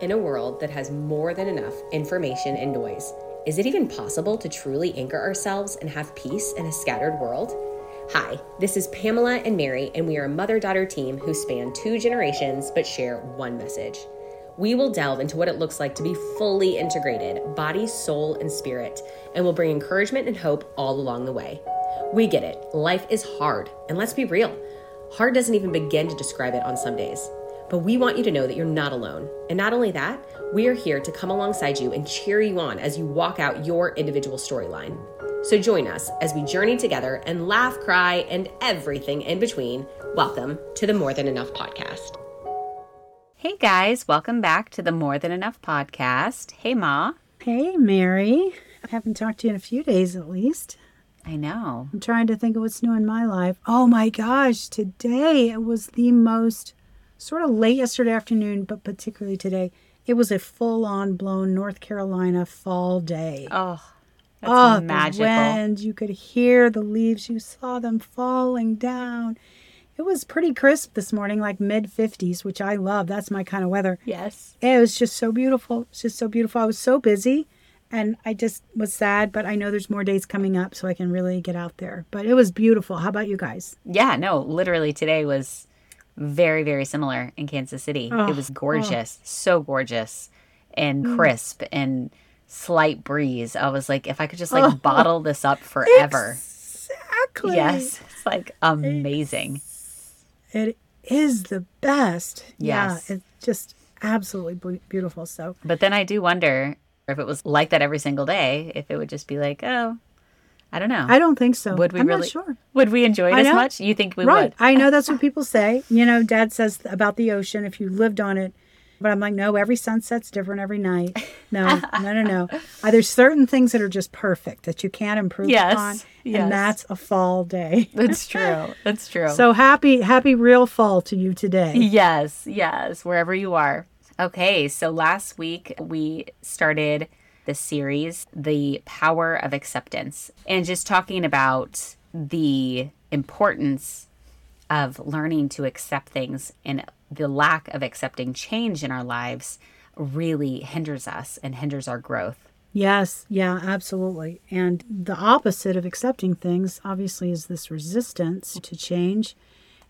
In a world that has more than enough information and noise, is it even possible to truly anchor ourselves and have peace in a scattered world? Hi, this is Pamela and Mary, and we are a mother daughter team who span two generations but share one message. We will delve into what it looks like to be fully integrated, body, soul, and spirit, and will bring encouragement and hope all along the way. We get it, life is hard, and let's be real. Hard doesn't even begin to describe it on some days. But we want you to know that you're not alone. And not only that, we are here to come alongside you and cheer you on as you walk out your individual storyline. So join us as we journey together and laugh, cry, and everything in between. Welcome to the More Than Enough podcast. Hey guys, welcome back to the More Than Enough podcast. Hey Ma. Hey Mary. I haven't talked to you in a few days at least. I know. I'm trying to think of what's new in my life. Oh my gosh, today it was the most sort of late yesterday afternoon, but particularly today, it was a full on blown North Carolina fall day. Oh, that's oh, magical. the wind! You could hear the leaves. You saw them falling down. It was pretty crisp this morning, like mid 50s, which I love. That's my kind of weather. Yes. It was just so beautiful. It's just so beautiful. I was so busy and I just was sad, but I know there's more days coming up so I can really get out there. But it was beautiful. How about you guys? Yeah, no, literally today was very, very similar in Kansas City. Oh, it was gorgeous, so gorgeous and Mm. crisp and slight breeze. I was like, if I could just like bottle this up forever. Exactly. Yes. It's like amazing. It is the best. Yes. Yeah, it's just absolutely beautiful. So, But then I do wonder if it was like that every single day, if it would just be like, oh, I don't know. I don't think so. would we I'm really not sure. Would we enjoy it I as know. much? You think we right. would? I know that's what people say. You know, dad says about the ocean if you lived on it. But I'm like, no, every sunset's different every night. No, no, no, no. Uh, there's certain things that are just perfect that you can't improve Yes, upon. yes. And that's a fall day. That's true. That's true. So happy, happy real fall to you today. Yes, yes, wherever you are. Okay, so last week we started the series, The Power of Acceptance, and just talking about the importance of learning to accept things and the lack of accepting change in our lives really hinders us and hinders our growth. Yes, yeah, absolutely. And the opposite of accepting things, obviously, is this resistance to change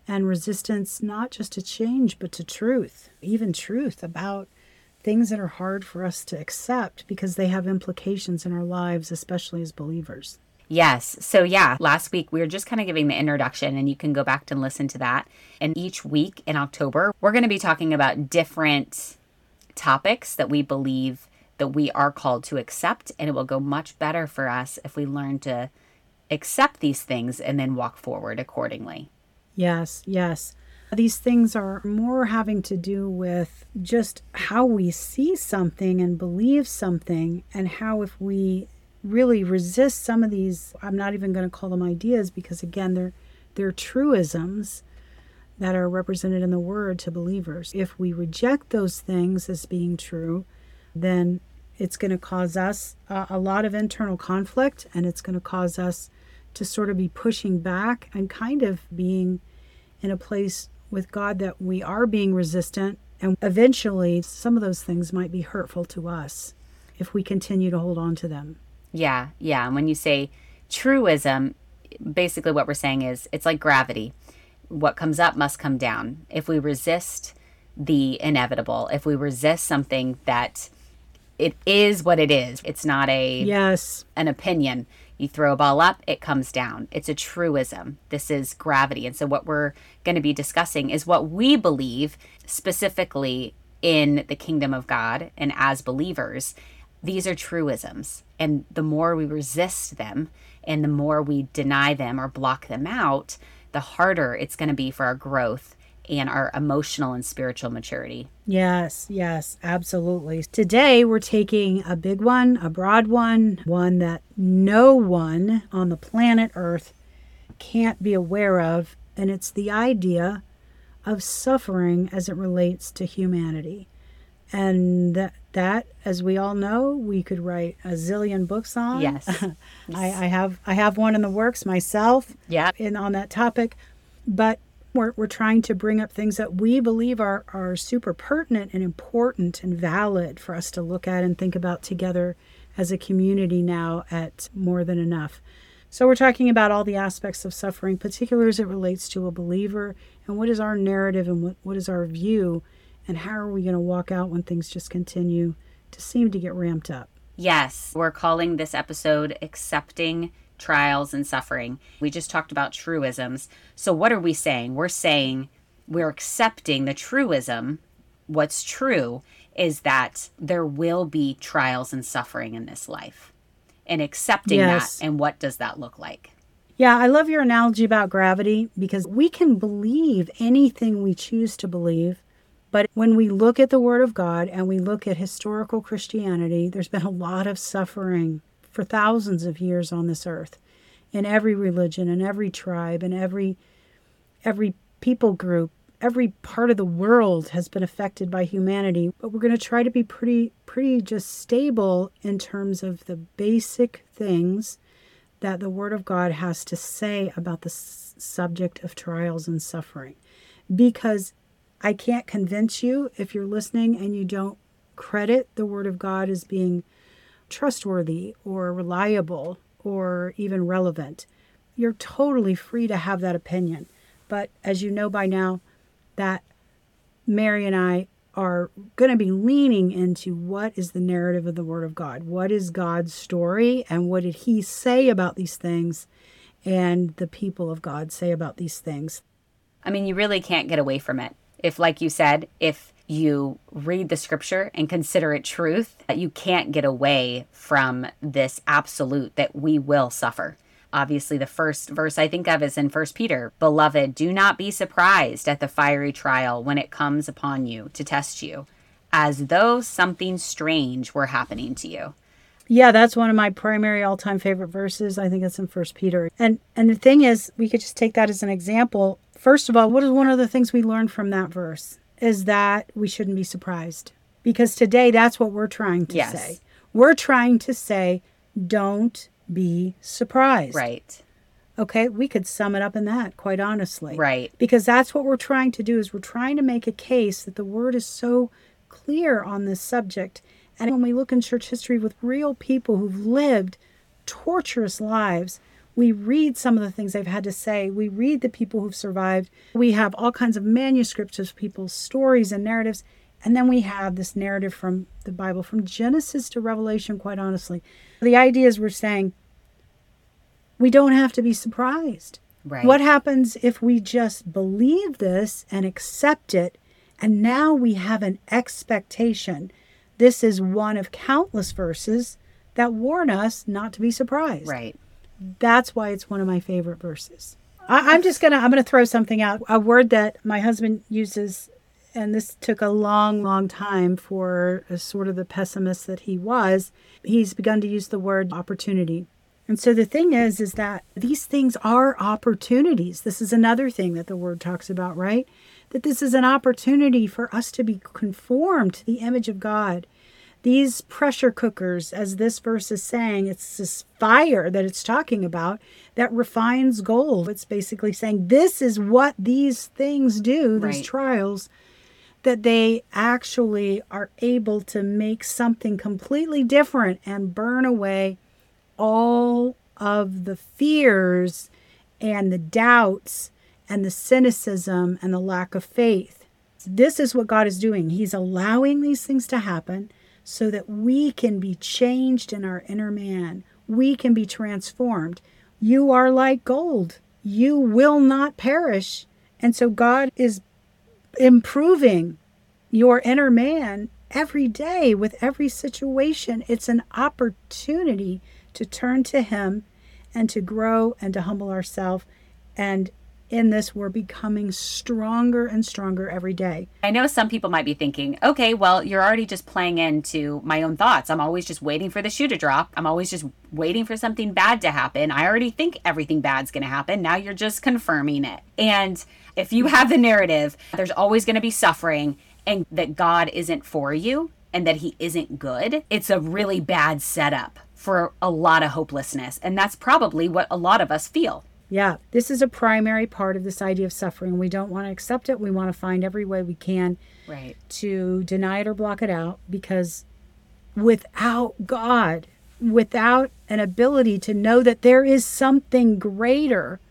and resistance not just to change, but to truth, even truth about things that are hard for us to accept because they have implications in our lives, especially as believers. Yes. So, yeah, last week we were just kind of giving the introduction, and you can go back and listen to that. And each week in October, we're going to be talking about different topics that we believe that we are called to accept. And it will go much better for us if we learn to accept these things and then walk forward accordingly. Yes, yes. These things are more having to do with just how we see something and believe something, and how if we really resist some of these, I'm not even going to call them ideas because again, they're they're truisms that are represented in the word to believers. If we reject those things as being true, then it's going to cause us a, a lot of internal conflict and it's going to cause us to sort of be pushing back and kind of being in a place with God that we are being resistant. And eventually, some of those things might be hurtful to us if we continue to hold on to them. Yeah, yeah. And when you say truism, basically what we're saying is it's like gravity. What comes up must come down. If we resist the inevitable, if we resist something that it is what it is, it's not a Yes, an opinion. You throw a ball up, it comes down. It's a truism. This is gravity. And so, what we're going to be discussing is what we believe specifically in the kingdom of God and as believers. These are truisms. And the more we resist them and the more we deny them or block them out, the harder it's going to be for our growth and our emotional and spiritual maturity. yes, yes, absolutely. Today, we're taking a big one, a broad one, one that no one on the planet Earth can't be aware of. And it's the idea of suffering as it relates to humanity. And that, that, as we all know, we could write a zillion books on. Yes. I, I have I have one in the works myself Yeah. in on that topic. But We're, we're trying to bring up things that we believe are, are super pertinent and important and valid for us to look at and think about together as a community now at More Than Enough. So, we're talking about all the aspects of suffering, particularly as it relates to a believer, and what is our narrative and what, what is our view, and how are we going to walk out when things just continue to seem to get ramped up. Yes, we're calling this episode Accepting Trials and Suffering. We just talked about truisms. So, what are we saying? We're saying we're accepting the truism. What's true is that there will be trials and suffering in this life and accepting yes. that. And what does that look like? Yeah, I love your analogy about gravity because we can believe anything we choose to believe but when we look at the Word of God and we look at historical Christianity, there's been a lot of suffering for thousands of years on this earth in every religion and every tribe and every every people group every part of the world has been affected by humanity. But we're going to try to be pretty pretty just stable in terms of the basic things that the word of god has to say about the s- subject of trials and suffering. Because I can't convince you if you're listening and you don't credit the Word of God as being trustworthy or reliable or even relevant. You're totally free to have that opinion. But as you know by now, that Mary and I are going to be leaning into what is the narrative of the Word of God? What is God's story? And what did He say about these things? And the people of God say about these things. I mean, you really can't get away from it if, like you said, if you read the scripture and consider it truth, you can't get away from this absolute that we will suffer. Obviously, the first verse I think of is in First Peter Beloved, do not be surprised at the fiery trial when it comes upon you to test you, as though something strange were happening to you. Yeah, that's one of my primary all-time favorite verses. I think it's in First Peter. And and the thing is, we could just take that as an example First of all, what is one of the things we learned from that verse? Is that we shouldn't be surprised. Because today that's what we're trying to yes. say. We're trying to say, don't be surprised. Right. Okay, we could sum it up in that, quite honestly. Right. Because that's what we're trying to do is we're trying to make a case that the word is so clear on this subject. And when we look in church history with real people who've lived torturous lives, we read some of the things they've had to say. We read the people who've survived. We have all kinds of manuscripts of people's stories and narratives. And then we have this narrative from the Bible, from Genesis to Revelation, quite honestly. The idea is we're saying we don't have to be surprised. Right. What happens if we just believe this and accept it? And now we have an expectation. This is one of countless verses that warn us not to be surprised. Right. That's why it's one of my favorite verses. I, I'm just gonna I'm gonna throw something out. A word that my husband uses, and this took a long, long time for sort of the pessimist that he was. He's begun to use the word opportunity. And so the thing is, is that these things are opportunities. This is another thing that the word talks about, right? That this is an opportunity for us to be conformed to the image of God these pressure cookers, as this verse is saying, it's this fire that it's talking about that refines gold. It's basically saying this is what these things do, these right. trials, that they actually are able to make something completely different and burn away all of the fears and the doubts and the cynicism and the lack of faith. This is what God is doing. He's allowing these things to happen so that we can be changed in our inner man. We can be transformed. You are like gold. You will not perish. And so God is improving your inner man every day with every situation. It's an opportunity to turn to Him and to grow and to humble ourselves and in this, we're becoming stronger and stronger every day. I know some people might be thinking, okay, well, you're already just playing into my own thoughts. I'm always just waiting for the shoe to drop. I'm always just waiting for something bad to happen. I already think everything bad's going to happen. Now you're just confirming it. And if you have the narrative, there's always going to be suffering and that God isn't for you and that he isn't good, it's a really bad setup for a lot of hopelessness. And that's probably what a lot of us feel Yeah, this is a primary part of this idea of suffering. We don't want to accept it. We want to find every way we can Right. to deny it or block it out because without God, without an ability to know that there is something greater,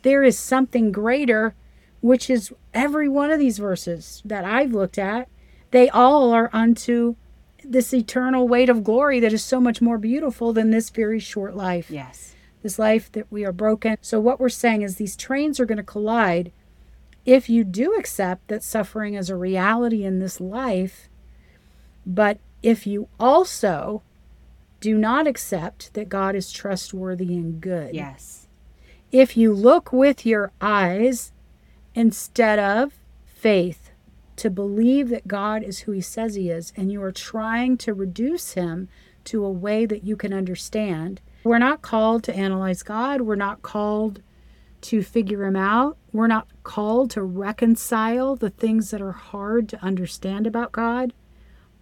there is something greater, which is every one of these verses that I've looked at, they all are unto this eternal weight of glory that is so much more beautiful than this very short life Yes. This life that we are broken. So, what we're saying is these trains are going to collide if you do accept that suffering is a reality in this life, but if you also do not accept that God is trustworthy and good. Yes. If you look with your eyes instead of faith to believe that God is who he says he is, and you are trying to reduce him to a way that you can understand, we're not called to analyze God. We're not called to figure him out. We're not called to reconcile the things that are hard to understand about God.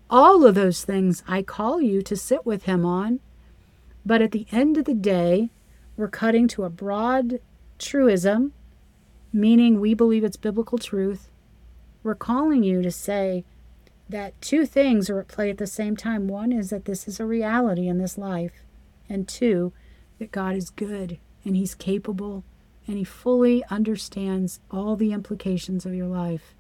All of those things I call you to sit with him on. But at the end of the day, we're cutting to a broad truism, meaning we believe it's biblical truth. We're calling you to say that two things are at play at the same time. One is that this is a reality in this life, and two, that God is good and He's capable and He fully understands all the implications of your life.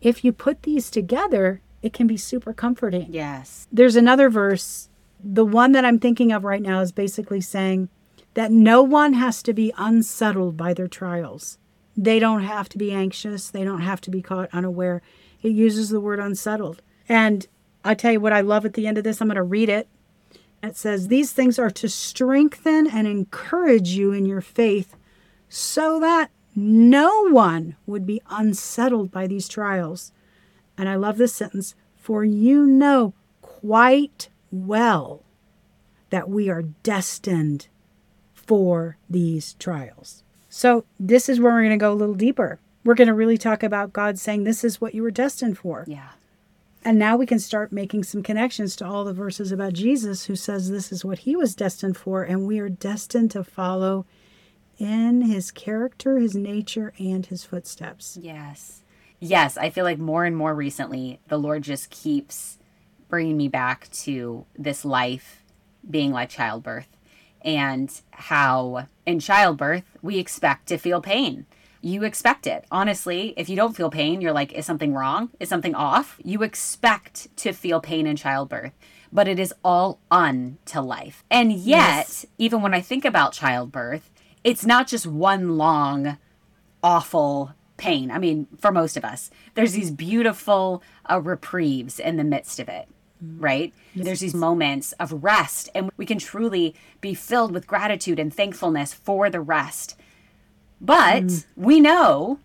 If you put these together, it can be super comforting. Yes. There's another verse. The one that I'm thinking of right now is basically saying that no one has to be unsettled by their trials. They don't have to be anxious. They don't have to be caught unaware. It uses the word unsettled. And I tell you what I love at the end of this. I'm going to read it. It says, These things are to strengthen and encourage you in your faith so that no one would be unsettled by these trials. And I love this sentence for you know quite well that we are destined for these trials. So, this is where we're going to go a little deeper. We're going to really talk about God saying, This is what you were destined for. Yeah. And now we can start making some connections to all the verses about Jesus who says this is what he was destined for, and we are destined to follow in his character, his nature, and his footsteps. Yes. Yes. I feel like more and more recently, the Lord just keeps bringing me back to this life being like childbirth and how in childbirth we expect to feel pain. You expect it. Honestly, if you don't feel pain, you're like, is something wrong? Is something off? You expect to feel pain in childbirth, but it is all unto life. And yet, Yes. even when I think about childbirth, it's not just one long awful pain. I mean, for most of us, there's these beautiful uh, reprieves in the midst of it, right? There's these moments of rest, and we can truly be filled with gratitude and thankfulness for the rest. But mm. we know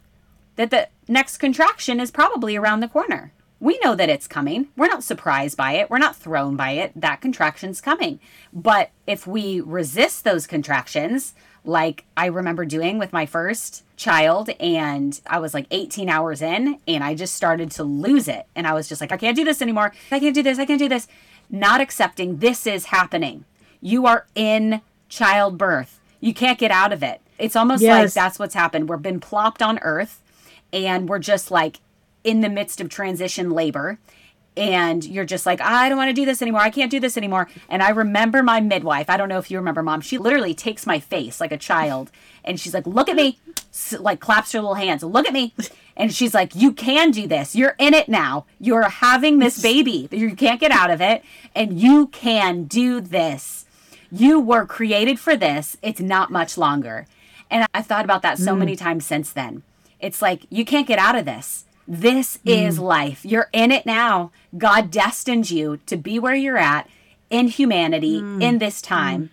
that the next contraction is probably around the corner. We know that it's coming. We're not surprised by it. We're not thrown by it. That contraction's coming. But if we resist those contractions, like I remember doing with my first child, and I was like 18 hours in, and I just started to lose it. And I was just like, I can't do this anymore. I can't do this. I can't do this. Not accepting this is happening. You are in childbirth. You can't get out of it. It's almost like that's what's happened. We've been plopped on earth and we're just like in the midst of transition labor and you're just like i don't want to do this anymore. I can't do this anymore. And i remember my midwife i don't know if you remember mom she literally takes my face like a child and she's like look at me like claps her little hands look at me. And she's like you can do this. You're in it now. You're having this baby. You can't get out of it and you can do this. You were created for this. It's not much longer and i've thought about that so many mm. times since then it's like you can't get out of this this mm. is life. You're in it now. God destined you to be where you're at in humanity mm. in this time.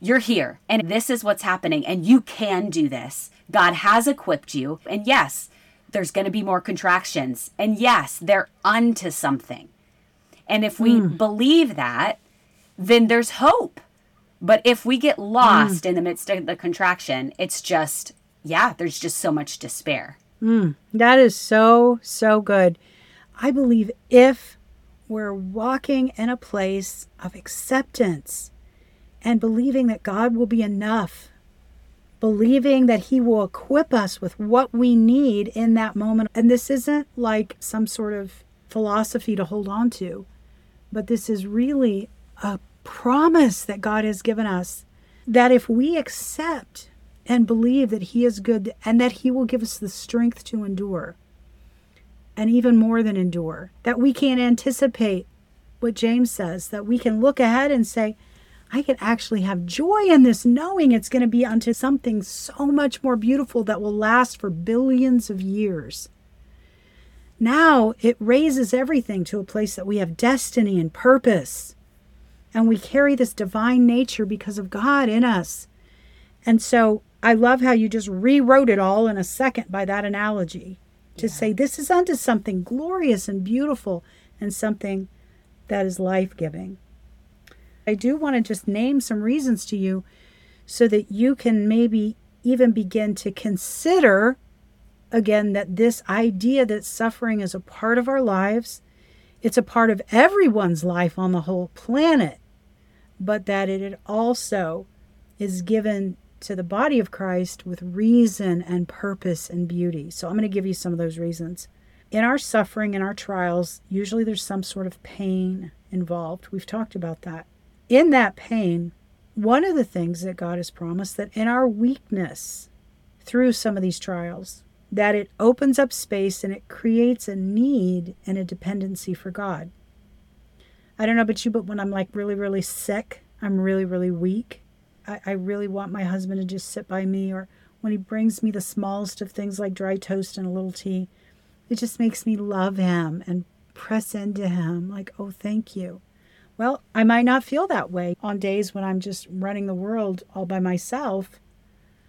You're here, and this is what's happening, and you can do this. God has equipped you, and yes, there's going to be more contractions, and yes, they're unto something. And if we believe that, then there's hope. But if we get lost mm. in the midst of the contraction, it's just, yeah, there's just so much despair. Mm. That is so, so good. I believe if we're walking in a place of acceptance and believing that God will be enough, believing that He will equip us with what we need in that moment. And this isn't like some sort of philosophy to hold on to, but this is really a promise that God has given us that if we accept and believe that He is good and that He will give us the strength to endure, and even more than endure, that we can anticipate what James says, that we can look ahead and say, I can actually have joy in this, knowing it's going to be unto something so much more beautiful that will last for billions of years. Now it raises everything to a place that we have destiny and purpose. And we carry this divine nature because of God in us. And so I love how you just rewrote it all in a second by that analogy to yeah. say this is unto something glorious and beautiful and something that is life giving. I do want to just name some reasons to you so that you can maybe even begin to consider again that this idea that suffering is a part of our lives, it's a part of everyone's life on the whole planet, but that it also is given to the body of Christ with reason and purpose and beauty. So I'm going to give you some of those reasons. In our suffering, in our trials, usually there's some sort of pain involved. We've talked about that. In that pain, one of the things that God has promised that in our weakness through some of these trials, that it opens up space and it creates a need and a dependency for God. I don't know about you, but when I'm like really, really sick, I'm really, really weak. I, I really want my husband to just sit by me, or when he brings me the smallest of things like dry toast and a little tea, it just makes me love him and press into him like, oh, thank you. Well, I might not feel that way on days when I'm just running the world all by myself.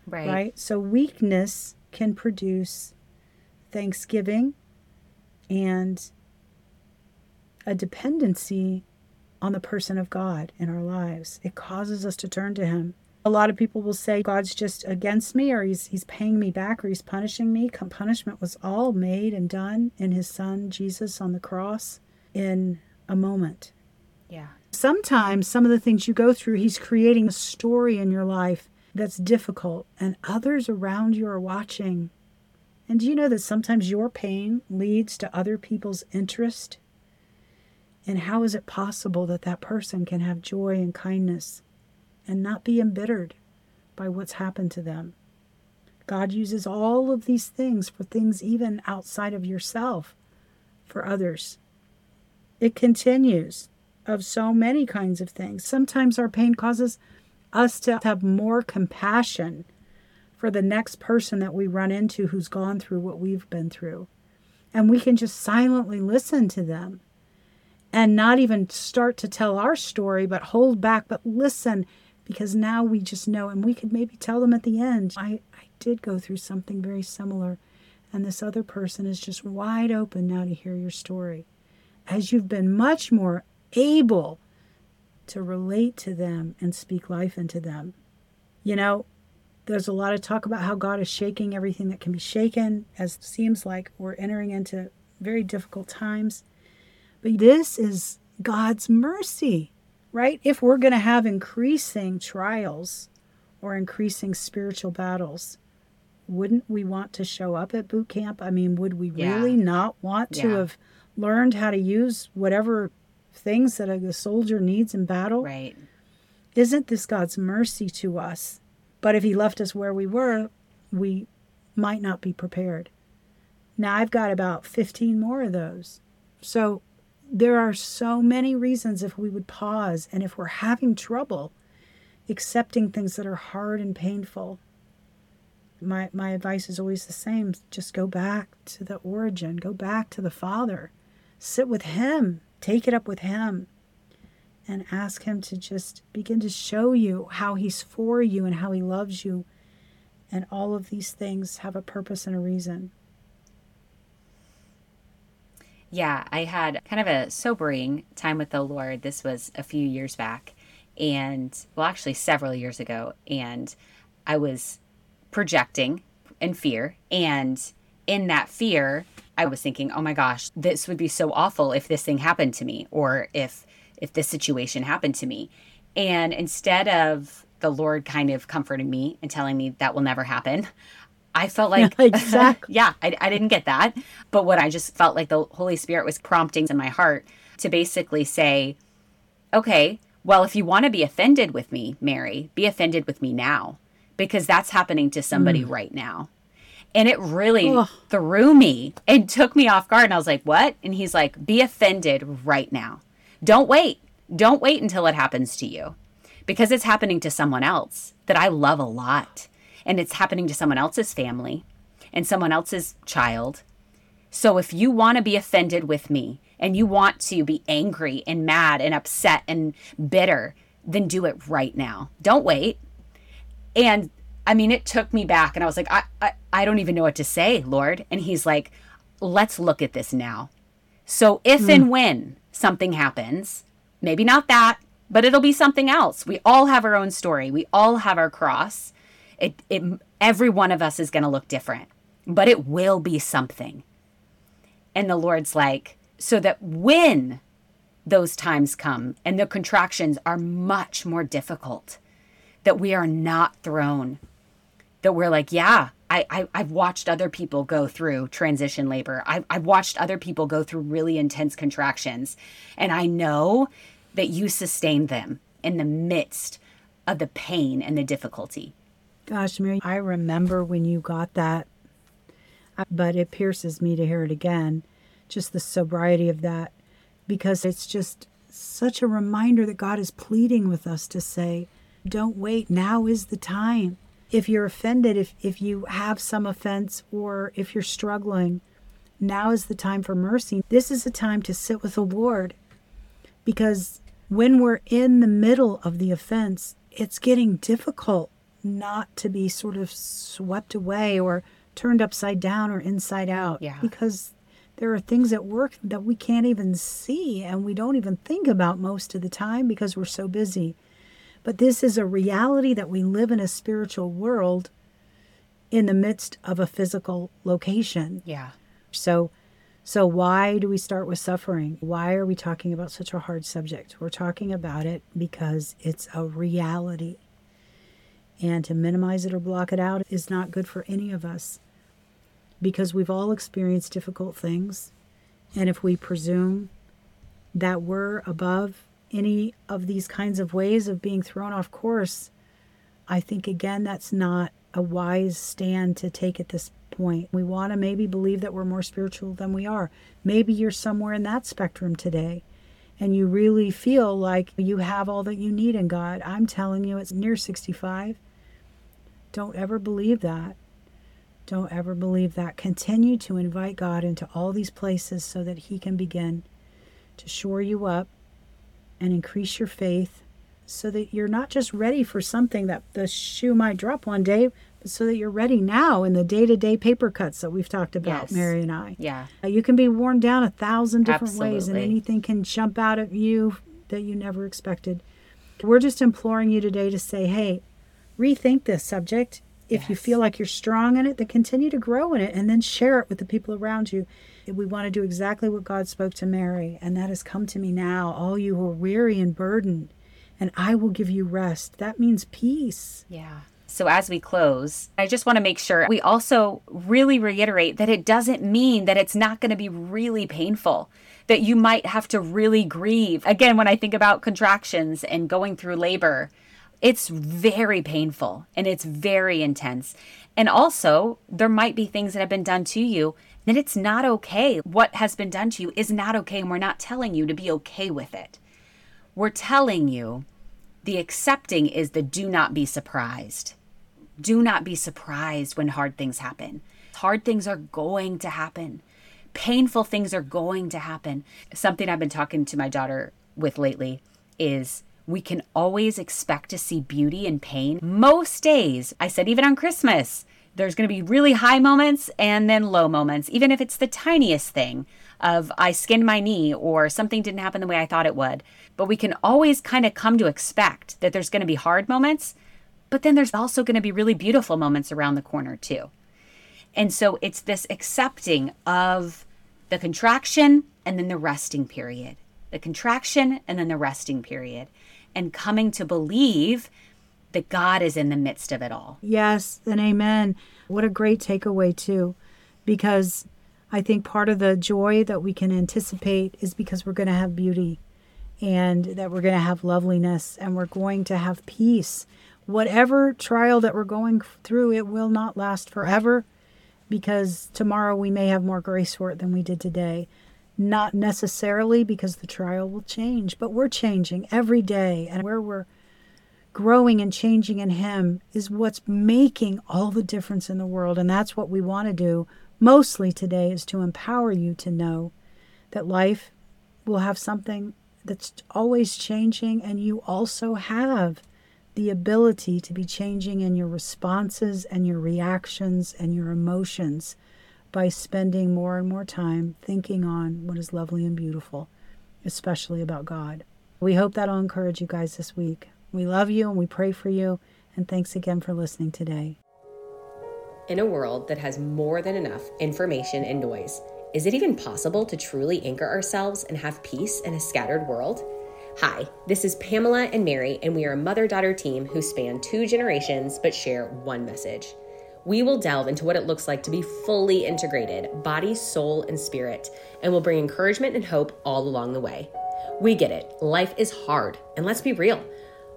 Right. Right. So weakness can produce thanksgiving and a dependency on the person of God in our lives. It causes us to turn to Him. A lot of people will say God's just against me or he's he's paying me back or he's punishing me. Punishment was all made and done in his son Jesus on the cross in a moment. Yeah. Sometimes some of the things you go through he's creating a story in your life that's difficult and others around you are watching. And do you know that sometimes your pain leads to other people's interest and how is it possible that that person can have joy and kindness and not be embittered by what's happened to them? God uses all of these things for things even outside of yourself for others. It continues of so many kinds of things. Sometimes our pain causes us to have more compassion for the next person that we run into who's gone through what we've been through. And we can just silently listen to them and not even start to tell our story, but hold back, but listen, because now we just know, and we could maybe tell them at the end, I, I did go through something very similar, and this other person is just wide open now to hear your story. As you've been much more able to relate to them and speak life into them. You know, there's a lot of talk about how God is shaking everything that can be shaken, as seems like we're entering into very difficult times. But this is God's mercy, right? If we're going to have increasing trials or increasing spiritual battles, wouldn't we want to show up at boot camp? I mean, would we yeah. really not want to yeah. have learned how to use whatever things that a soldier needs in battle? Right. Isn't this God's mercy to us? But if He left us where we were, we might not be prepared. Now, I've got about 15 more of those. So there are so many reasons if we would pause and if we're having trouble accepting things that are hard and painful. My my advice is always the same. Just go back to the origin. Go back to the father. Sit with him. Take it up with him and ask him to just begin to show you how he's for you and how he loves you. And all of these things have a purpose and a reason yeah, I had kind of a sobering time with the Lord. This was a few years back, and well, actually, several years ago. And I was projecting in fear. And in that fear, I was thinking, oh my gosh, this would be so awful if this thing happened to me, or if if this situation happened to me. And instead of the Lord kind of comforting me and telling me that will never happen. I felt like, Yeah, exactly. yeah, I, I didn't get that. But what I just felt like the Holy Spirit was prompting in my heart to basically say, okay, well, if you want to be offended with me, Mary, be offended with me now, because that's happening to somebody mm. right now. And it really Ugh. threw me and took me off guard. And I was like, what? And he's like, be offended right now. Don't wait. Don't wait until it happens to you because it's happening to someone else that I love a lot. And it's happening to someone else's family and someone else's child. So if you want to be offended with me and you want to be angry and mad and upset and bitter, then do it right now. Don't wait. And I mean, it took me back and I was like, I, I, I don't even know what to say, Lord. And he's like, let's look at this now. So if and hmm. when something happens, maybe not that, but it'll be something else. We all have our own story. We all have our cross. It, it every one of us is going to look different, but it will be something. And the Lord's like, so that when those times come and the contractions are much more difficult, that we are not thrown, that we're like, yeah, I, I, I've watched other people go through transition labor. I've, I've watched other people go through really intense contractions. And I know that you sustain them in the midst of the pain and the difficulty. Gosh, Mary, I remember when you got that, but it pierces me to hear it again. Just the sobriety of that, because it's just such a reminder that God is pleading with us to say, don't wait. Now is the time. If you're offended, if, if you have some offense, or if you're struggling, now is the time for mercy. This is a time to sit with the Lord because when we're in the middle of the offense, it's getting difficult not to be sort of swept away or turned upside down or inside out. Yeah. Because there are things at work that we can't even see and we don't even think about most of the time because we're so busy. But this is a reality that we live in a spiritual world in the midst of a physical location. Yeah. So so why do we start with suffering? Why are we talking about such a hard subject? We're talking about it because it's a reality. And to minimize it or block it out is not good for any of us because we've all experienced difficult things. And if we presume that we're above any of these kinds of ways of being thrown off course, I think again that's not a wise stand to take at this point. We want to maybe believe that we're more spiritual than we are. Maybe you're somewhere in that spectrum today and you really feel like you have all that you need in God. I'm telling you, it's near 65. Don't ever believe that. Don't ever believe that. Continue to invite God into all these places so that He can begin to shore you up and increase your faith so that you're not just ready for something that the shoe might drop one day, but so that you're ready now in the day to day paper cuts that we've talked about, Yes. Mary and I. Yeah. Uh, You can be worn down a thousand different ways, and anything can jump out at you that you never expected. We're just imploring you today to say, hey, rethink this subject. If you feel like you're strong in it, then continue to grow in it and then share it with the people around you. We want to do exactly what God spoke to Mary, and that has come to me now, all you who are weary and burdened, and I will give you rest. That means peace. Yeah. So as we close, I just want to make sure we also really reiterate that it doesn't mean that it's not going to be really painful, that you might have to really grieve. Again, when I think about contractions and going through labor, it's very painful and it's very intense. And also, there might be things that have been done to you that it's not okay. What has been done to you is not okay, and we're not telling you to be okay with it. We're telling you the accepting is the do not be surprised. Do not be surprised when hard things happen. Hard things are going to happen. Painful things are going to happen. Something I've been talking to my daughter with lately is we can always expect to see beauty in pain. Most days, I said, even on Christmas, there's going to be really high moments and then low moments, even if it's the tiniest thing of I skinned my knee or something didn't happen the way I thought it would. But we can always kind of come to expect that there's going to be hard moments, but then there's also going to be really beautiful moments around the corner too. And so it's this accepting of the contraction and then the resting period, the contraction and then the resting period, and coming to believe that God is in the midst of it all. Yes, and amen. What a great takeaway, too, because I think part of the joy that we can anticipate is because we're going to have beauty and that we're going to have loveliness and we're going to have peace. Whatever trial that we're going through, it will not last forever because tomorrow we may have more grace for it than we did today. Not necessarily because the trial will change, but we're changing every day. And where we're growing and changing in Him is what's making all the difference in the world. And that's what we want to do mostly today is to empower you to know that life will have something that's always changing, and you also have the ability to be changing in your responses and your reactions and your emotions by spending more and more time thinking on what is lovely and beautiful, especially about God. We hope that'll encourage you guys this week. We love you and we pray for you, and thanks again for listening today. In a world that has more than enough information and noise, is it even possible to truly anchor ourselves and have peace in a scattered world? Hi, this is Pamela and Mary, and we are a mother daughter team who span two generations but share one message. We will delve into what it looks like to be fully integrated, body, soul, and spirit, and will bring encouragement and hope all along the way. We get it, life is hard, and let's be real.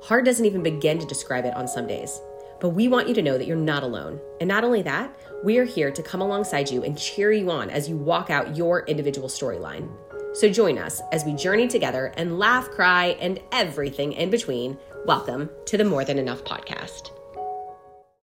Hard doesn't even begin to describe it on some days. But we want you to know that you're not alone. And not only that, we are here to come alongside you and cheer you on as you walk out your individual storyline. So join us as we journey together and laugh, cry, and everything in between. Welcome to the More Than Enough podcast.